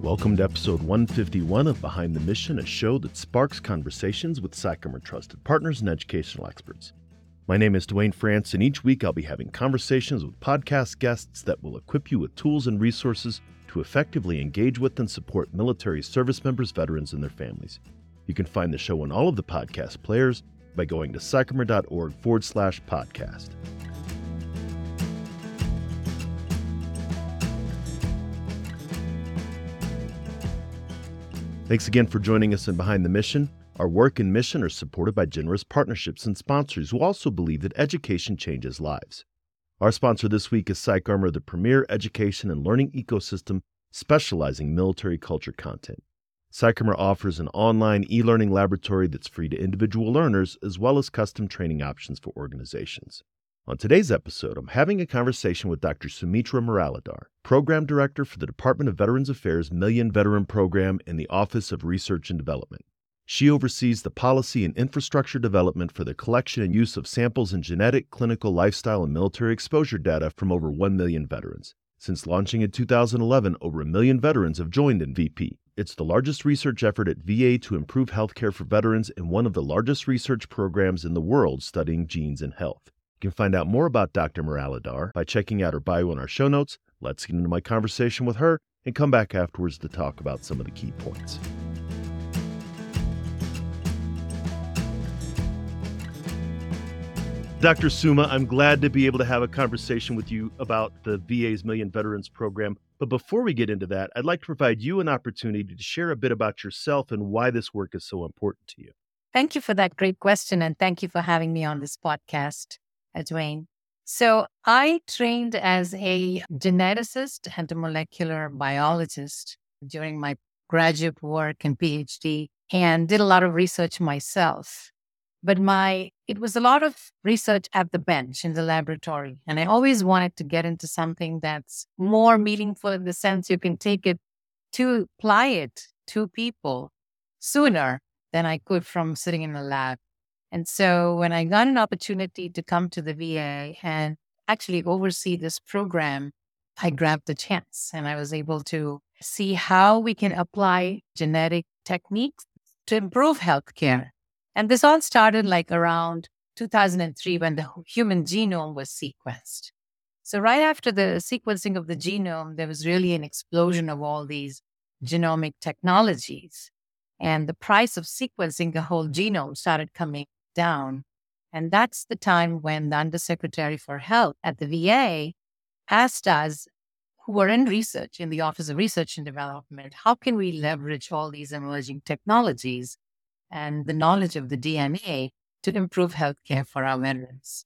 Welcome to episode 151 of Behind the Mission, a show that sparks conversations with PsychArmor trusted partners and educational experts. My name is Duane France, and each week I'll be having conversations with podcast guests that will equip you with tools and resources to effectively engage with and support military service members, veterans, and their families. You can find the show on all of the podcast players by going to psycharmor.org forward slash podcast. Thanks again for joining us in Behind the Mission. Our work and mission are supported by generous partnerships and sponsors who also believe that education changes lives. Our sponsor this week is PsychArmor, the premier education and learning ecosystem specializing military culture content. PsychArmor offers an online e learning laboratory that's free to individual learners as well as custom training options for organizations. On today's episode, I'm having a conversation with Dr. Sumitra Muralidhar, Program Director for the Department of Veterans Affairs Million Veteran Program in the Office of Research and Development. She oversees the policy and infrastructure development for the collection and use of samples in genetic, clinical, lifestyle, and military exposure data from over 1 million veterans. Since launching in 2011, over a million veterans have joined MVP. It's the largest research effort at VA to improve healthcare for veterans and one of the largest research programs in the world studying genes and health. You can find out more about Dr. Muralidhar by checking out her bio in our show notes. Let's get into my conversation with her and come back afterwards to talk about some of the key points. Dr. Suma, I'm glad to be able to have a conversation with you about the VA's Million Veterans Program. But before we get into that, I'd like to provide you an opportunity to share a bit about yourself and why this work is so important to you. Thank you for that great question. And thank you for having me on this podcast, Uh, Duane. So, I trained as a geneticist and a molecular biologist during my graduate work and PhD and did a lot of research myself but my it was a lot of research at the bench in the laboratory and i always wanted to get into something that's more meaningful in the sense you can take it to apply it to people sooner than i could from sitting in a lab and so when i got an opportunity to come to the va and actually oversee this program i grabbed the chance and i was able to see how we can apply genetic techniques to improve healthcare and this all started like around 2003 when the human genome was sequenced. So, right after the sequencing of the genome, there was really an explosion of all these genomic technologies. And the price of sequencing the whole genome started coming down. And that's the time when the Undersecretary for Health at the VA asked us, who were in research in the Office of Research and Development, how can we leverage all these emerging technologies and the knowledge of the DNA to improve healthcare for our veterans.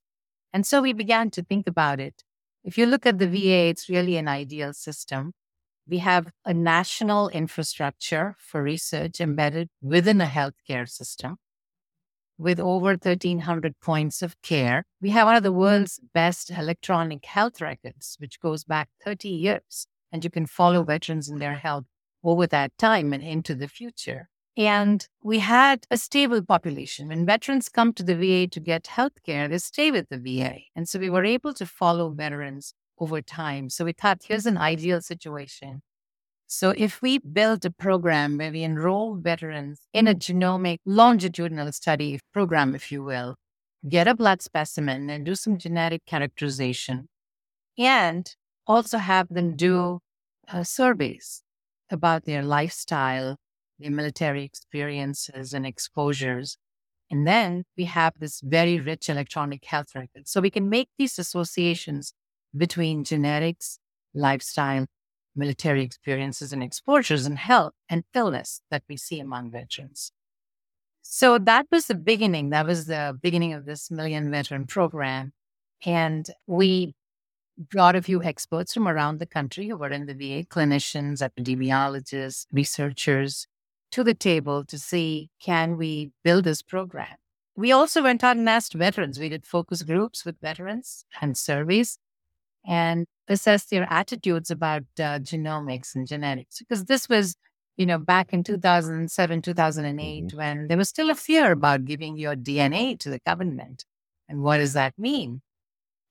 And so we began to think about it. If you look at the VA, it's really an ideal system. We have a national infrastructure for research embedded within a healthcare system with over 1,300 points of care. We have one of the mm-hmm. world's best electronic health records, which goes back 30 years. And you can follow veterans in their health over that time and into the future. And we had a stable population. When veterans come to the VA to get health care, they stay with the VA. And so we were able to follow veterans over time. So we thought here's an mm-hmm. ideal situation. So if we build a program where we enroll veterans in a genomic longitudinal study program, if you will, get a blood specimen and do some genetic characterization, and also have them do uh, surveys about their lifestyle, their military experiences and exposures. And then we have this very rich electronic health record. So we can make these associations between genetics, lifestyle, military experiences and exposures and health and illness that we see among veterans. So that was the beginning. That was the beginning of this Million Veteran program. And we brought a few experts from around the country who were in the VA clinicians, epidemiologists, researchers, to the table to see can we build this program. We also went out and asked veterans. We did focus groups with veterans and surveys and assessed their attitudes about uh, genomics and genetics. Because this was, you know, back in 2007, 2008, mm-hmm. when there was still a fear about giving your DNA to the government. And what does that mean?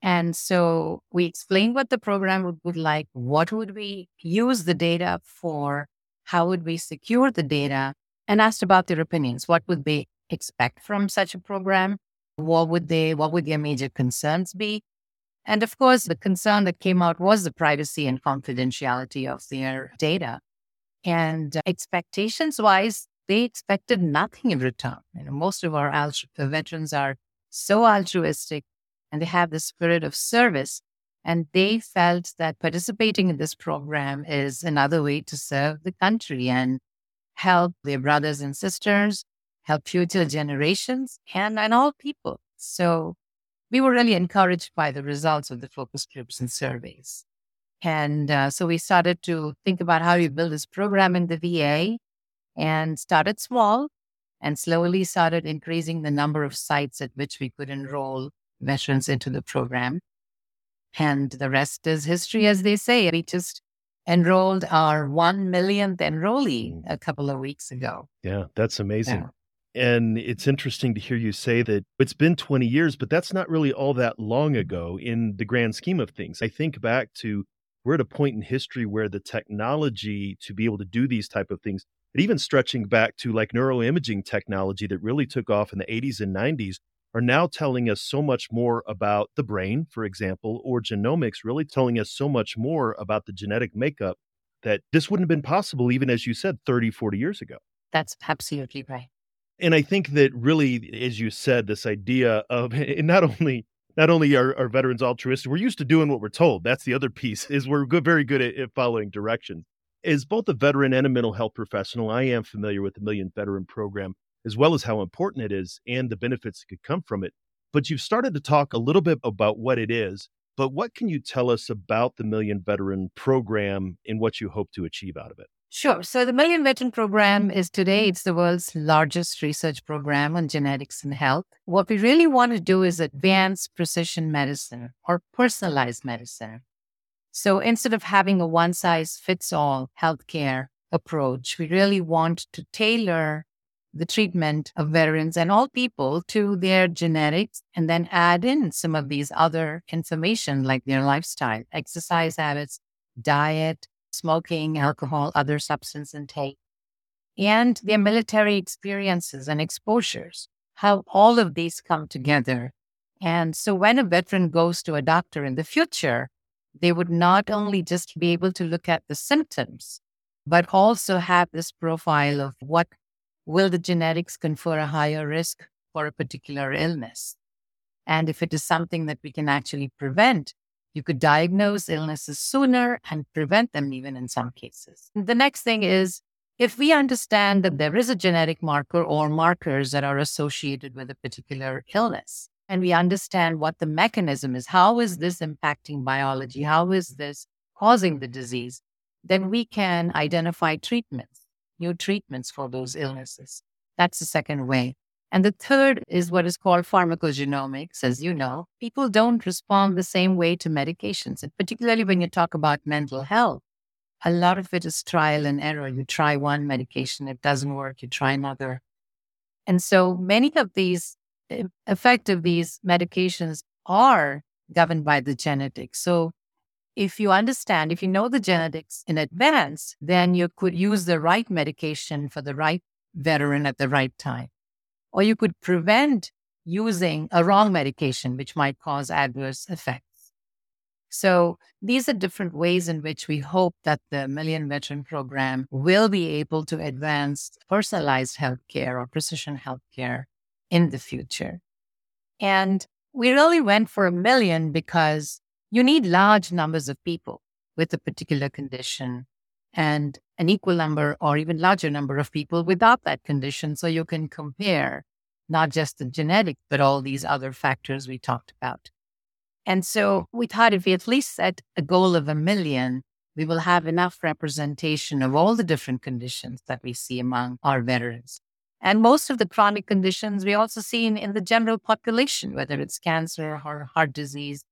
And so we explained what the program would, would like. What would we use the data for? how would we secure the data, and asked about their opinions. What would they expect from such a program? What would they, what would their major concerns be? And of course, the concern that came out was the privacy and confidentiality of their data. And uh, expectations wise, they expected nothing in return. You know, most of our altru- veterans are so altruistic and they have the spirit of service. And they felt that participating in this program is another way to serve the country and help their brothers and sisters, help future generations, and, and all people. So we were really encouraged by the results of the focus groups and surveys. And uh, so we started to think about how we build this program in the VA and started small and slowly started increasing the number of sites at which we could enroll veterans into the program. And the rest is history, as they say. We just enrolled our 1 millionth enrollee mm. a couple of weeks ago. Yeah, that's amazing. Yeah. And it's interesting to hear you say that it's been 20 years, but that's not really all that long ago in the grand scheme of things. I think back to we're at a point in history where the technology to be able to do these type of things, and even stretching back to like neuroimaging technology that really took off in the 80s and 90s, are now telling us so much more about the brain, for example, or genomics, really telling us so much more about the genetic makeup that this wouldn't have been possible, even as you said, 30, 40 years ago. That's absolutely right. And I think that really, as you said, this idea of eh, not only not only are, are veterans altruistic, we're used to doing what we're told. That's the other piece is we're good, very good at, at following directions. As both a veteran and a mental health professional, I am familiar with the Million Veteran Program as well as how important it is and the benefits that could come from it. But you've started to talk a little bit about what it is. But what can you tell us about the Million Veteran program and what you hope to achieve out of it? Sure. So the Million Veteran Program mm-hmm. is today, it's the world's largest research program on genetics and health. What we really want to do is advance precision medicine or personalized medicine. So instead of having a one size fits all healthcare approach, we really want to tailor the treatment of veterans and all people to their genetics and then add in some of these other information like their lifestyle, exercise habits, diet, smoking, alcohol, other substance intake, and their military experiences and exposures, how all of these come together. And so when a veteran goes to a doctor in the future, they would not only just be able to look at the symptoms, but also have this profile of what will the genetics confer a higher risk for a particular illness? And if it is something that we can actually prevent, you could diagnose illnesses sooner and prevent them even in some cases. The next thing is if we understand that there is a genetic marker or markers that are associated with a particular illness, and we understand what the mechanism is, how is this impacting biology? How is this causing the disease? Then we can identify treatments new treatments for those illnesses. That's the second way. And the third is what is called pharmacogenomics. As you know, people don't respond the same way to medications, and particularly when you talk about mental health. A lot of it is trial and error. You try one medication, it doesn't work, you try another. And so many of these eh, effect of these medications are governed by the genetics. So if you understand, if you know the genetics in advance, then you could use the right medication for the right veteran at the right time. Or you could prevent using a wrong medication, which might cause adverse effects. So these are different ways in which we hope that the Million Veteran Program will be able to advance personalized healthcare or precision healthcare in the future. And we really went for a million because you need large numbers of people with a particular condition and an equal number or even larger number of people without that condition. So you can compare not just the genetic, but all these other factors we talked about. And so we thought if we at least set a goal of a million, we will have enough representation of all the different conditions that we see among our veterans. And most of the chronic conditions we also see in, in the general population, whether it's cancer or heart disease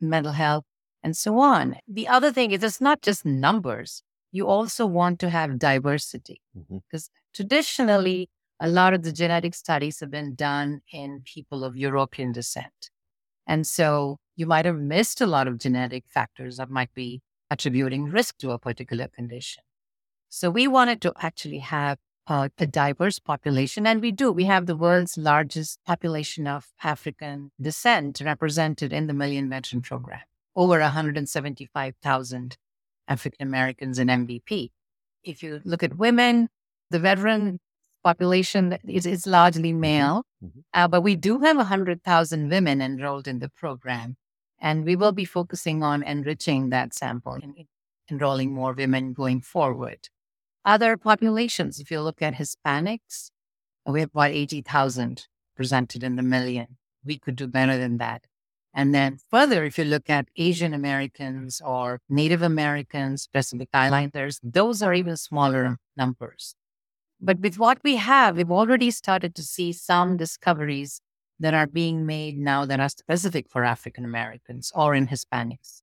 mental health, and so on. The other thing is it's not just numbers. You also want to have diversity because mm-hmm. traditionally, a lot of the genetic studies have been done in people of European descent. And so you might have missed a lot of genetic factors that might be attributing risk to a particular condition. So we wanted to actually have uh, a diverse population, and we do. We have the world's largest population of African descent represented in the Million Veteran Program, over 175,000 African Americans in MVP. If you look at women, the veteran population is, is largely mm-hmm. male, mm-hmm. uh, but we do have 100,000 women enrolled in the program. And we will be focusing on enriching that sample and enrolling more women going forward. Other populations, if you look at Hispanics, we have about 80,000 presented in the million. We could do better than that. And then further, if you look at Asian Americans or Native Americans, Pacific Islanders, those are even smaller numbers. But with what we have, we've already started to see some discoveries that are being made now that are specific for African Americans or in Hispanics.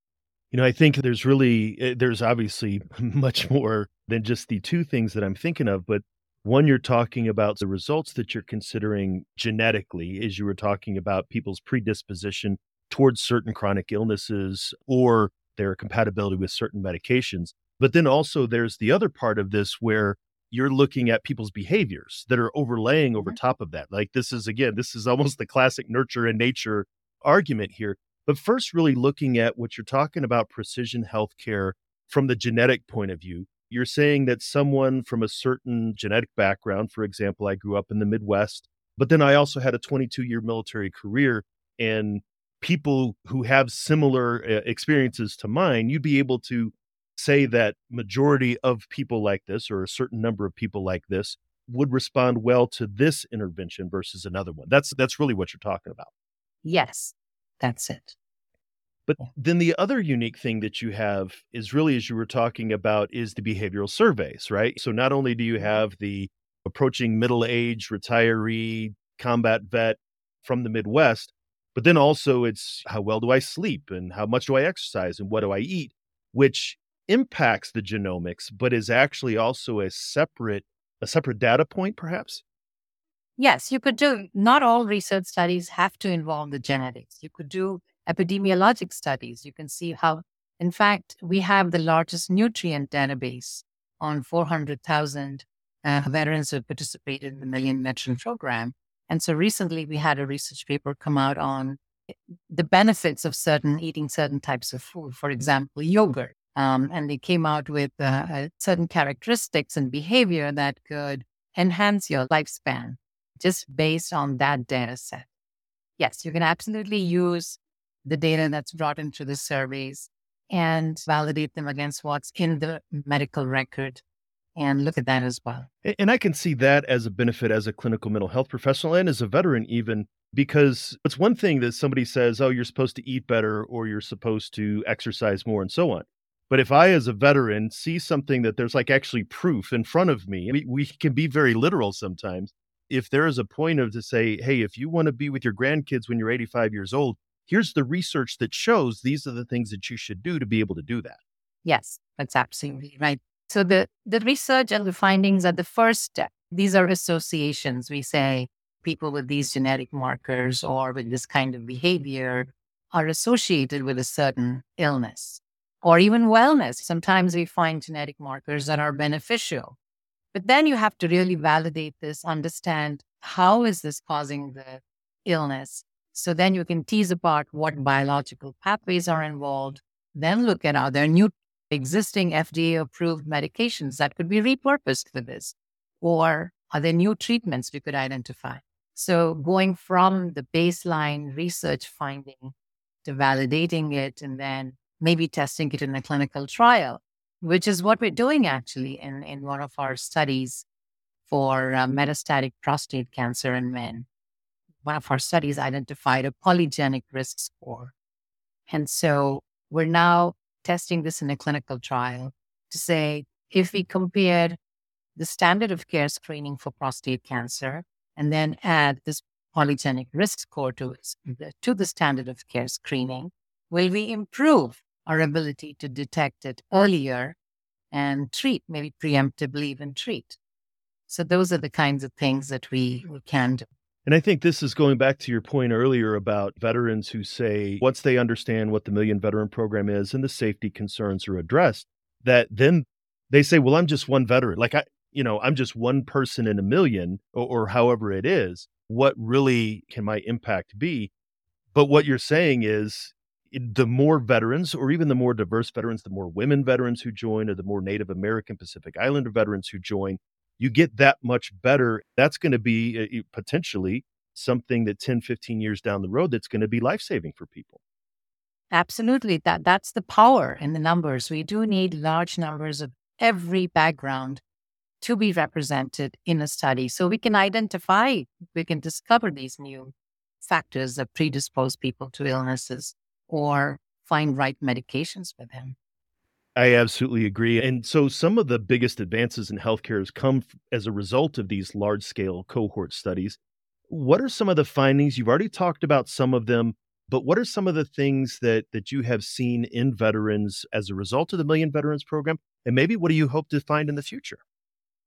You know, I think there's really, eh, there's obviously much more than just the two things that I'm thinking of. But one, you're talking about the results that you're considering genetically, as you were talking about people's predisposition towards certain chronic illnesses or their compatibility with certain medications. But then also there's the other part of this where you're looking at people's behaviors that are overlaying over mm-hmm. top of that. Like this is again, this is almost the classic nurture and nature argument here. But first, really looking at what you're talking about precision healthcare from the genetic point of view. You're saying that someone from a certain genetic background, for example, I grew up in the Midwest, but then I also had a 22 year military career. And people who have similar uh, experiences to mine, you'd be able to say that majority of people like this or a certain number of people like this would respond well to this intervention versus another one. That's that's really what you're talking about. Yes. That's it. But then the other unique thing that you have is really as you were talking about is the behavioral surveys, right? So not only do you have the approaching middle age retiree combat vet from the Midwest, but then also it's how well do I sleep and how much do I exercise and what do I eat, which impacts the genomics, but is actually also a separate a separate data point, perhaps? Yes, you could do. Not all research studies have to involve the genetics. You could do epidemiologic studies. You can see how, in fact, we have the largest nutrient database on 400,000 uh, veterans who participated in the Million Veteran Program. And so recently we had a research paper come out on the benefits of certain eating certain types of food, for example, yogurt. Um, and they came out with uh, certain characteristics and behavior that could enhance your lifespan just based on that data set. Yes, you can absolutely use the data that's brought into the surveys and validate them against what's in the medical record and look at that as well. And I can see that as a benefit as a clinical mental health professional and as a veteran, even because it's one thing that somebody says, oh, you're supposed to eat better or you're supposed to exercise more and so on. But if I, as a veteran, see something that there's like actually proof in front of me, we, we can be very literal sometimes. If there is a point of to say, hey, if you want to be with your grandkids when you're 85 years old, here's the research that shows these are the things that you should do to be able to do that. Yes, that's absolutely right. So the, the research and the findings are the first step. These are associations. We say people with these genetic markers or with this kind of behavior are associated with a certain illness or even wellness. Sometimes we find genetic markers that are beneficial. But then you have to really validate this, understand how is this causing the illness. So then you can tease apart what biological pathways are involved, then look at are there new existing FDA approved medications that could be repurposed for this? Or are there new treatments we could identify? So going from the baseline research finding to validating it and then maybe testing it in a clinical trial, which is what we're doing actually in, in one of our studies for uh, metastatic prostate cancer in men. One of our studies identified a polygenic risk score. And so we're now testing this in a clinical trial to say if we mm-hmm. compared the standard of care screening for prostate cancer and then add this polygenic risk score to, to the standard of care screening, will we improve our ability to detect it earlier and treat, maybe preemptively even treat? So those are the kinds of things that we, we can do. And I think this is going back to your point earlier about veterans who say once they understand what the Million Veteran Program is and the safety concerns are addressed, that then they say, well, I'm just one veteran. Like I, you know, I'm just one person in a million or, or however it is. What really can my impact be? But what you're saying is the more veterans, or even the more diverse veterans, the more women veterans who join, or the more Native American Pacific Islander veterans who join, you get that much better. That's going to be uh, potentially something that 10, 15 years down the road that's going to be life saving for people. Absolutely. That that's the power in the numbers. We do need large numbers of every background to be represented in a study. So we can identify, we can discover these new factors that predispose people to illnesses or find right medications for them. I absolutely agree. And so some of the biggest advances in healthcare has come as a result of these large scale cohort studies. What are some of the findings? You've already talked about some of them, but what are some of the things that that you have seen in veterans as a result of the Million Veterans program? And maybe what do you hope to find in the future?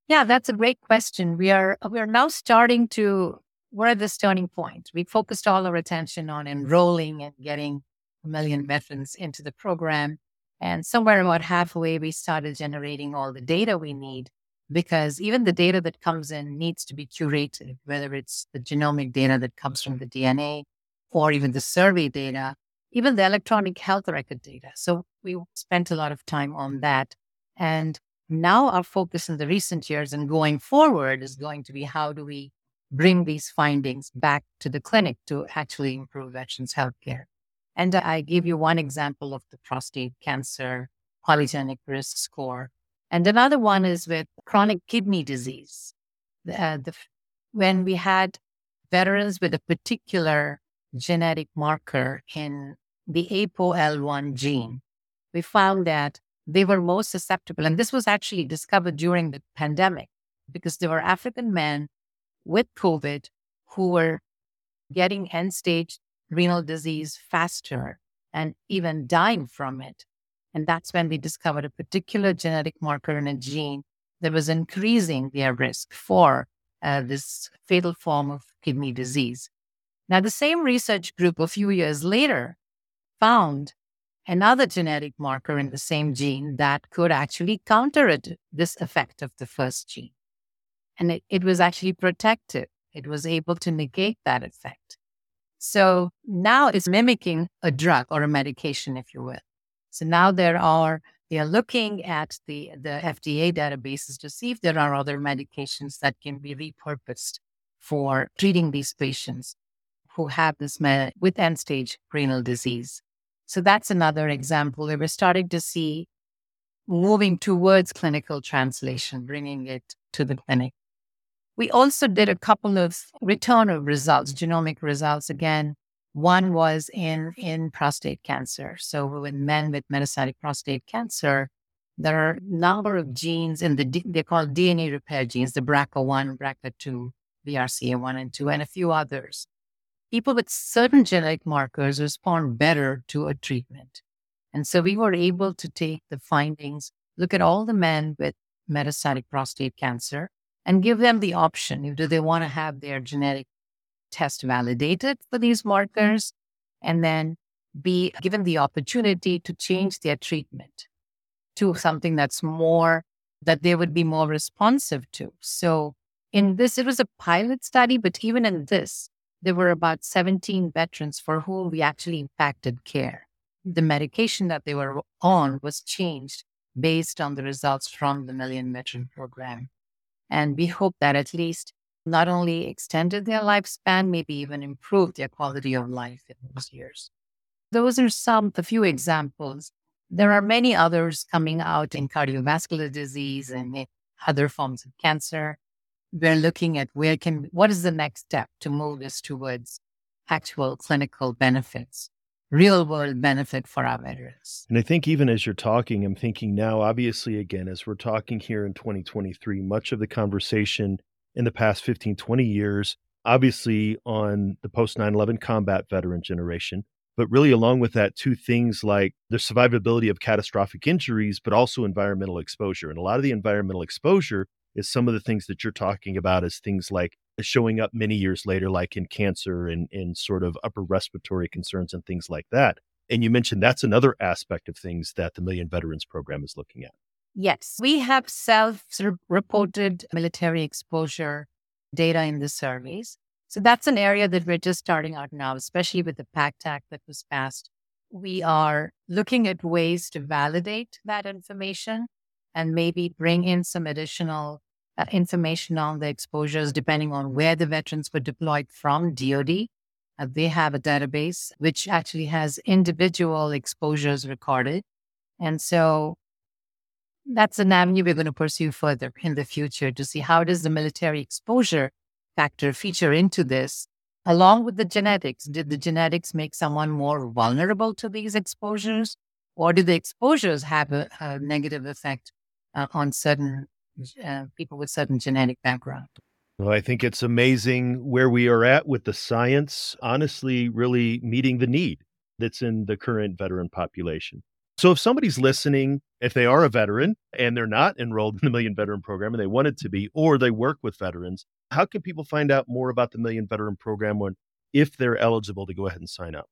Yeah, that's a great question. We are we are now starting to we're at this turning point. We focused all our attention on enrolling and getting a million veterans into the program. And somewhere about halfway, we started generating all the data we need because even the data that comes in needs to be curated, whether it's the genomic data that comes from the DNA or even the survey data, even the electronic health record data. So we spent a lot of time on that. And now our focus in the recent years and going forward is going to be how do we bring these findings back to the clinic to actually improve veterans' healthcare. And I give you one example of the prostate cancer polygenic risk score. And another one is with chronic kidney disease. Uh, the, when we had veterans with a particular genetic marker in the ApoL1 gene, we found that they were most susceptible. And this was actually discovered during the pandemic because there were African men with COVID who were getting end stage renal disease faster and even dying from it. And that's when we discovered a particular genetic marker in a gene that was increasing their risk for uh, this fatal form of kidney disease. Now, the same research group a few years later found another genetic marker in the same gene that could actually counter this effect of the first gene. And it, it was actually protective. It was able to negate that effect. So now it's mimicking a drug or a medication, if you will. So now there are, they are looking at the, the FDA databases to see if there are other medications that can be repurposed for treating these patients who have this med- with end stage renal disease. So that's another example where we're starting to see moving towards clinical translation, bringing it to the clinic. We also did a couple of return of results, genomic results again. One was in, in prostate cancer. So with men with metastatic prostate cancer, there are a number of genes in the, they're called DNA repair genes, the BRCA1, BRCA2, BRCA1 and 2, and a few others. People with certain genetic markers respond better to a treatment. And so we were able to take the findings, look at all the men with metastatic prostate cancer, and give them the option. Do they want to have their genetic test validated for these mm-hmm. markers and then be given the opportunity to change their treatment to something that's more, that they would be more responsive to? So, in this, it was a pilot study, but even in this, there were about 17 veterans for whom we actually impacted care. The mm-hmm. medication that they were on was changed based on the results from the Million Veteran Program. And we hope that at least not only extended their lifespan, maybe even improved their quality of life in those years. Those are some, a few examples. There are many others coming out in cardiovascular disease and in other forms of cancer. We're looking at where can, what is the next step to move this towards actual clinical benefits real world benefit for our veterans. And I think even as you're talking, I'm thinking now, obviously, again, as we're talking here in 2023, much of the conversation in the past 15, 20 years, obviously on the post 9 11 combat veteran generation, but really along with that, two things like the survivability of catastrophic injuries, but also environmental exposure. And a lot of the environmental exposure is some of the things that you're talking about as things like showing up many years later, like in cancer and in sort of upper respiratory concerns and things like that. And you mentioned that's another aspect of things that the Million Veterans Program is looking at. Yes, we have self reported military exposure data in the surveys. So that's an area that we're just starting out now, especially with the PACT Act that was passed. We are looking at ways to validate that information and maybe bring in some additional uh, information on the exposures depending on where the veterans were deployed from DoD. Uh, they have a database which actually has individual exposures recorded. And so that's an avenue we're going to pursue further in the future to see how does the military exposure factor feature into this along with the genetics did the genetics make someone more vulnerable to these exposures or do the exposures have a, a negative effect uh, on certain uh, people with certain genetic background well, I think it's amazing where we are at with the science, honestly, really meeting the need that's in the current veteran population. So if somebody's listening, if they are a veteran and they're not enrolled in the Million Veteran Program and they wanted to be, or they work with veterans, how can people find out more about the Million Veteran Program when, if they're eligible to go ahead and sign up?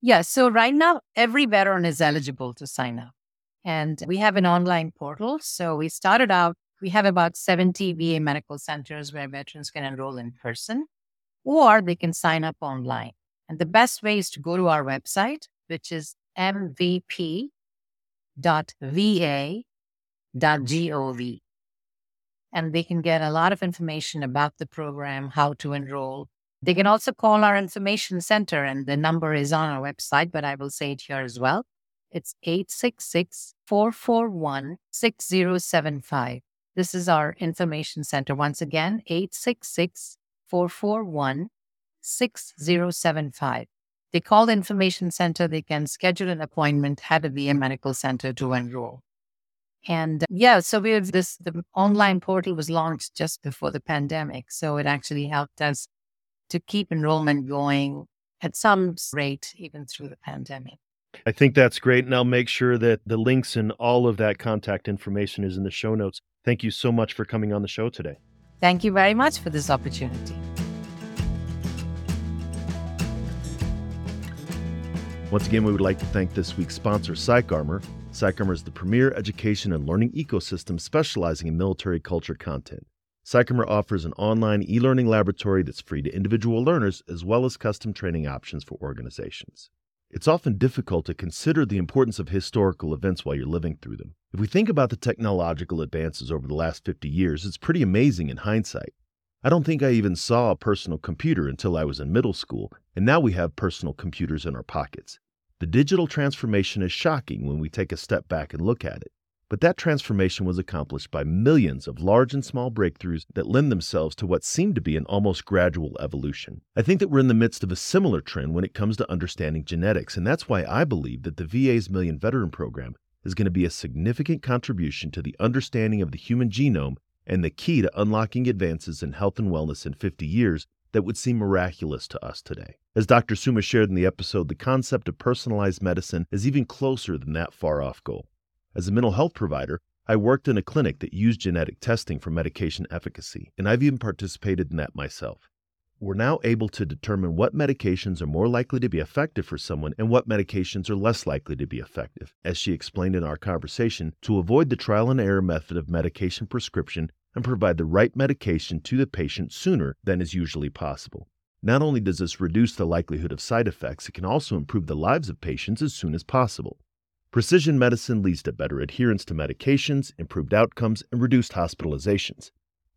Yeah. So right now, every veteran is eligible to sign up. And we have an online portal. So we started out, we have about 70 VA medical centers where veterans can enroll in person, or they can sign up online. And the best way is to go to our website, which is MVP www.va.gov. And they can get a lot of information about the program, how to enroll. They can also call our information center, and the number is on our website, but I will say it here as well. It's 866 441 6075. This is our information center. Once again, 866 441 6075. They call the information center, they can schedule an appointment at a VA medical center to enroll. And uh, yeah, so we have this, the online portal was launched just before the pandemic. So it actually helped us to keep enrollment going at some rate, even through the pandemic. I think that's great. And I'll make sure that the links and all of that contact information is in the show notes. Thank you so much for coming on the show today. Thank you very much for this opportunity. Once again, we would like to thank this week's sponsor, PsychArmor. PsychArmor is the premier education and learning ecosystem specializing in military culture content. PsychArmor offers an online e learning laboratory that's free to individual learners as well as custom training options for organizations. It's often difficult to consider the importance of historical events while you're living through them. If we think about the technological advances over the last 50 years, it's pretty amazing in hindsight. I don't think I even saw a personal computer until I was in middle school, and now we have personal computers in our pockets. The digital transformation is shocking when we take a step back and look at it. But that transformation was accomplished by millions of large and small breakthroughs that lend themselves to what seemed to be an almost gradual evolution. I think that we're in the midst of a similar trend when it comes to understanding genetics, and that's why I believe that the VA's Million Veteran Program is going to be a significant contribution to the understanding of the human genome and the key to unlocking advances in health and wellness in 50 years that would seem miraculous to us today. As Dr. Suma shared in the episode, the concept of personalized medicine is even closer than that far off goal. As a mental health provider, I worked in a clinic that used genetic testing for medication efficacy, and I've even participated in that myself we're now able to determine what medications are more likely to be effective for someone and what medications are less likely to be effective, as she explained in our conversation, to avoid the trial and error method of medication prescription and provide the right medication to the patient sooner than is usually possible. Not only does this reduce the likelihood of side effects, it can also improve the lives of patients as soon as possible. Precision medicine leads to better adherence to medications, improved outcomes, and reduced hospitalizations.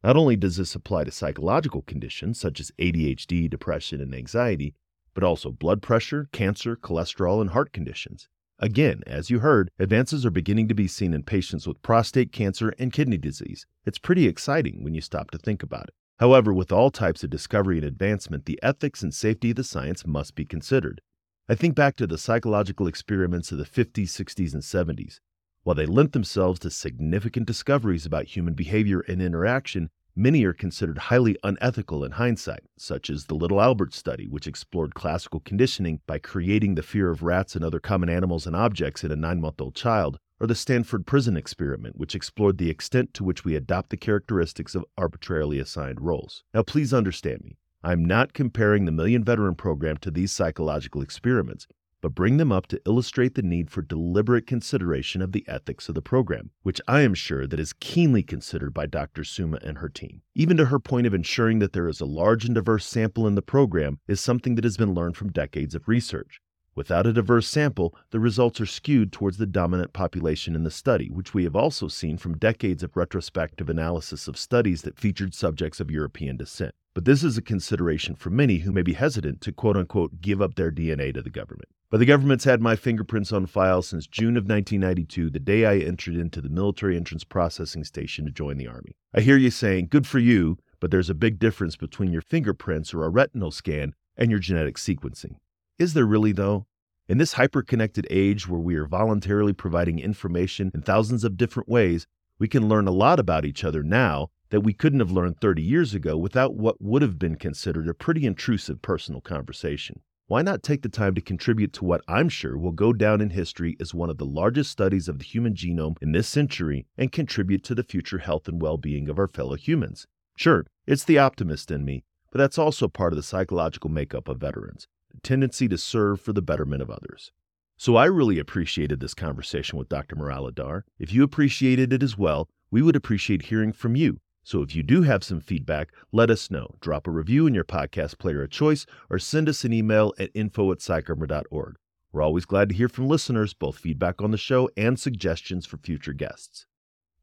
Not only does this apply to psychological conditions such as ADHD, depression, and anxiety, but also blood pressure, cancer, cholesterol, and heart conditions. Again, as you heard, advances are beginning to be seen in patients with prostate cancer and kidney disease. It's pretty exciting when you stop to think about it. However, with all types of discovery and advancement, the ethics and safety of the science must be considered. I think back to the psychological experiments of the 50s, 60s, and 70s. While they lent themselves to significant discoveries about human behavior and interaction, many are considered highly unethical in hindsight, such as the Little Albert study, which explored classical conditioning by creating the fear of rats and other common animals and objects in a nine month old child, or the Stanford Prison Experiment, which explored the extent to which we adopt the characteristics of arbitrarily assigned roles. Now, please understand me. I'm not comparing the Million Veteran Program to these psychological experiments but bring them up to illustrate the need for deliberate consideration of the ethics of the program, which I am sure that is keenly considered by Dr. Suma and her team. Even to her point of ensuring that there is a large and diverse sample in the program is something that has been learned from decades of research. Without a diverse sample, the results are skewed towards the dominant population in the study, which we have also seen from decades of retrospective analysis of studies that featured subjects of European descent. But this is a consideration for many who may be hesitant to quote unquote give up their DNA to the government. But the government's had my fingerprints on file since June of 1992, the day I entered into the military entrance processing station to join the Army. I hear you saying, good for you, but there's a big difference between your fingerprints or a retinal scan and your genetic sequencing. Is there really, though? In this hyper-connected age where we are voluntarily providing information in thousands of different ways, we can learn a lot about each other now that we couldn't have learned 30 years ago without what would have been considered a pretty intrusive personal conversation. Why not take the time to contribute to what I'm sure will go down in history as one of the largest studies of the human genome in this century and contribute to the future health and well being of our fellow humans? Sure, it's the optimist in me, but that's also part of the psychological makeup of veterans the tendency to serve for the betterment of others. So I really appreciated this conversation with Dr. Muralidhar. If you appreciated it as well, we would appreciate hearing from you. So if you do have some feedback, let us know. Drop a review in your podcast player of choice or send us an email at info at psycharmor.org. We're always glad to hear from listeners, both feedback on the show and suggestions for future guests.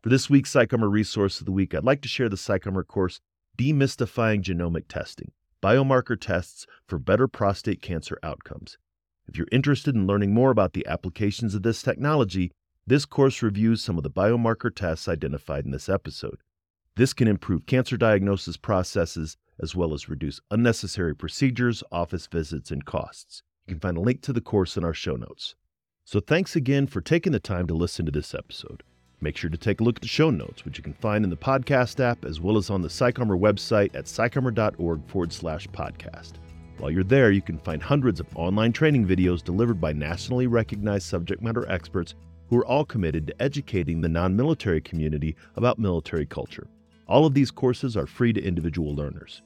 For this week's PsychArmor Resource of the Week, I'd like to share the PsychArmor course Demystifying Genomic Testing biomarker tests for better prostate cancer outcomes. If you're interested in learning more about the applications of this technology, this course reviews some of the biomarker tests identified in this episode. This can improve cancer diagnosis processes as well as reduce unnecessary procedures, office visits, and costs. You can find a link to the course in our show notes. So, thanks again for taking the time to listen to this episode. Make sure to take a look at the show notes, which you can find in the podcast app as well as on the PsychArmor website at psycharmor.org forward slash podcast. While you're there, you can find hundreds of online training videos delivered by nationally recognized subject matter experts who are all committed to educating the non military community about military culture. All of these courses are free to individual learners.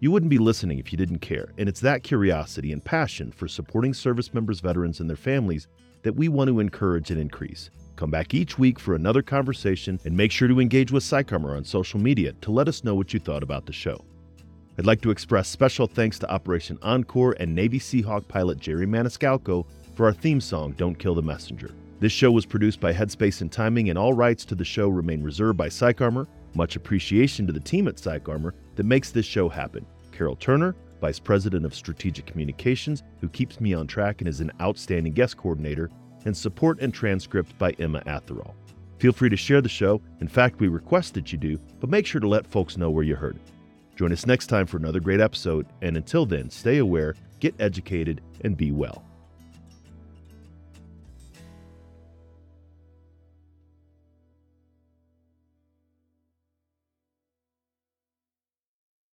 You wouldn't be listening if you didn't care, and it's that curiosity and passion for supporting service members, veterans, and their families that we want to encourage and increase. Come back each week for another conversation and make sure to engage with PsychArmor on social media to let us know what you thought about the show. I'd like to express special thanks to Operation Encore and Navy Seahawk pilot Jerry Maniscalco for our theme song, Don't Kill the Messenger. This show was produced by Headspace and Timing, and all rights to the show remain reserved by PsychArmor. Much appreciation to the team at PsychArmor that makes this show happen. Carol Turner, Vice President of Strategic Communications, who keeps me on track and is an outstanding guest coordinator, and support and transcript by Emma Atherall. Feel free to share the show. In fact, we request that you do, but make sure to let folks know where you heard it. Join us next time for another great episode, and until then, stay aware, get educated, and be well.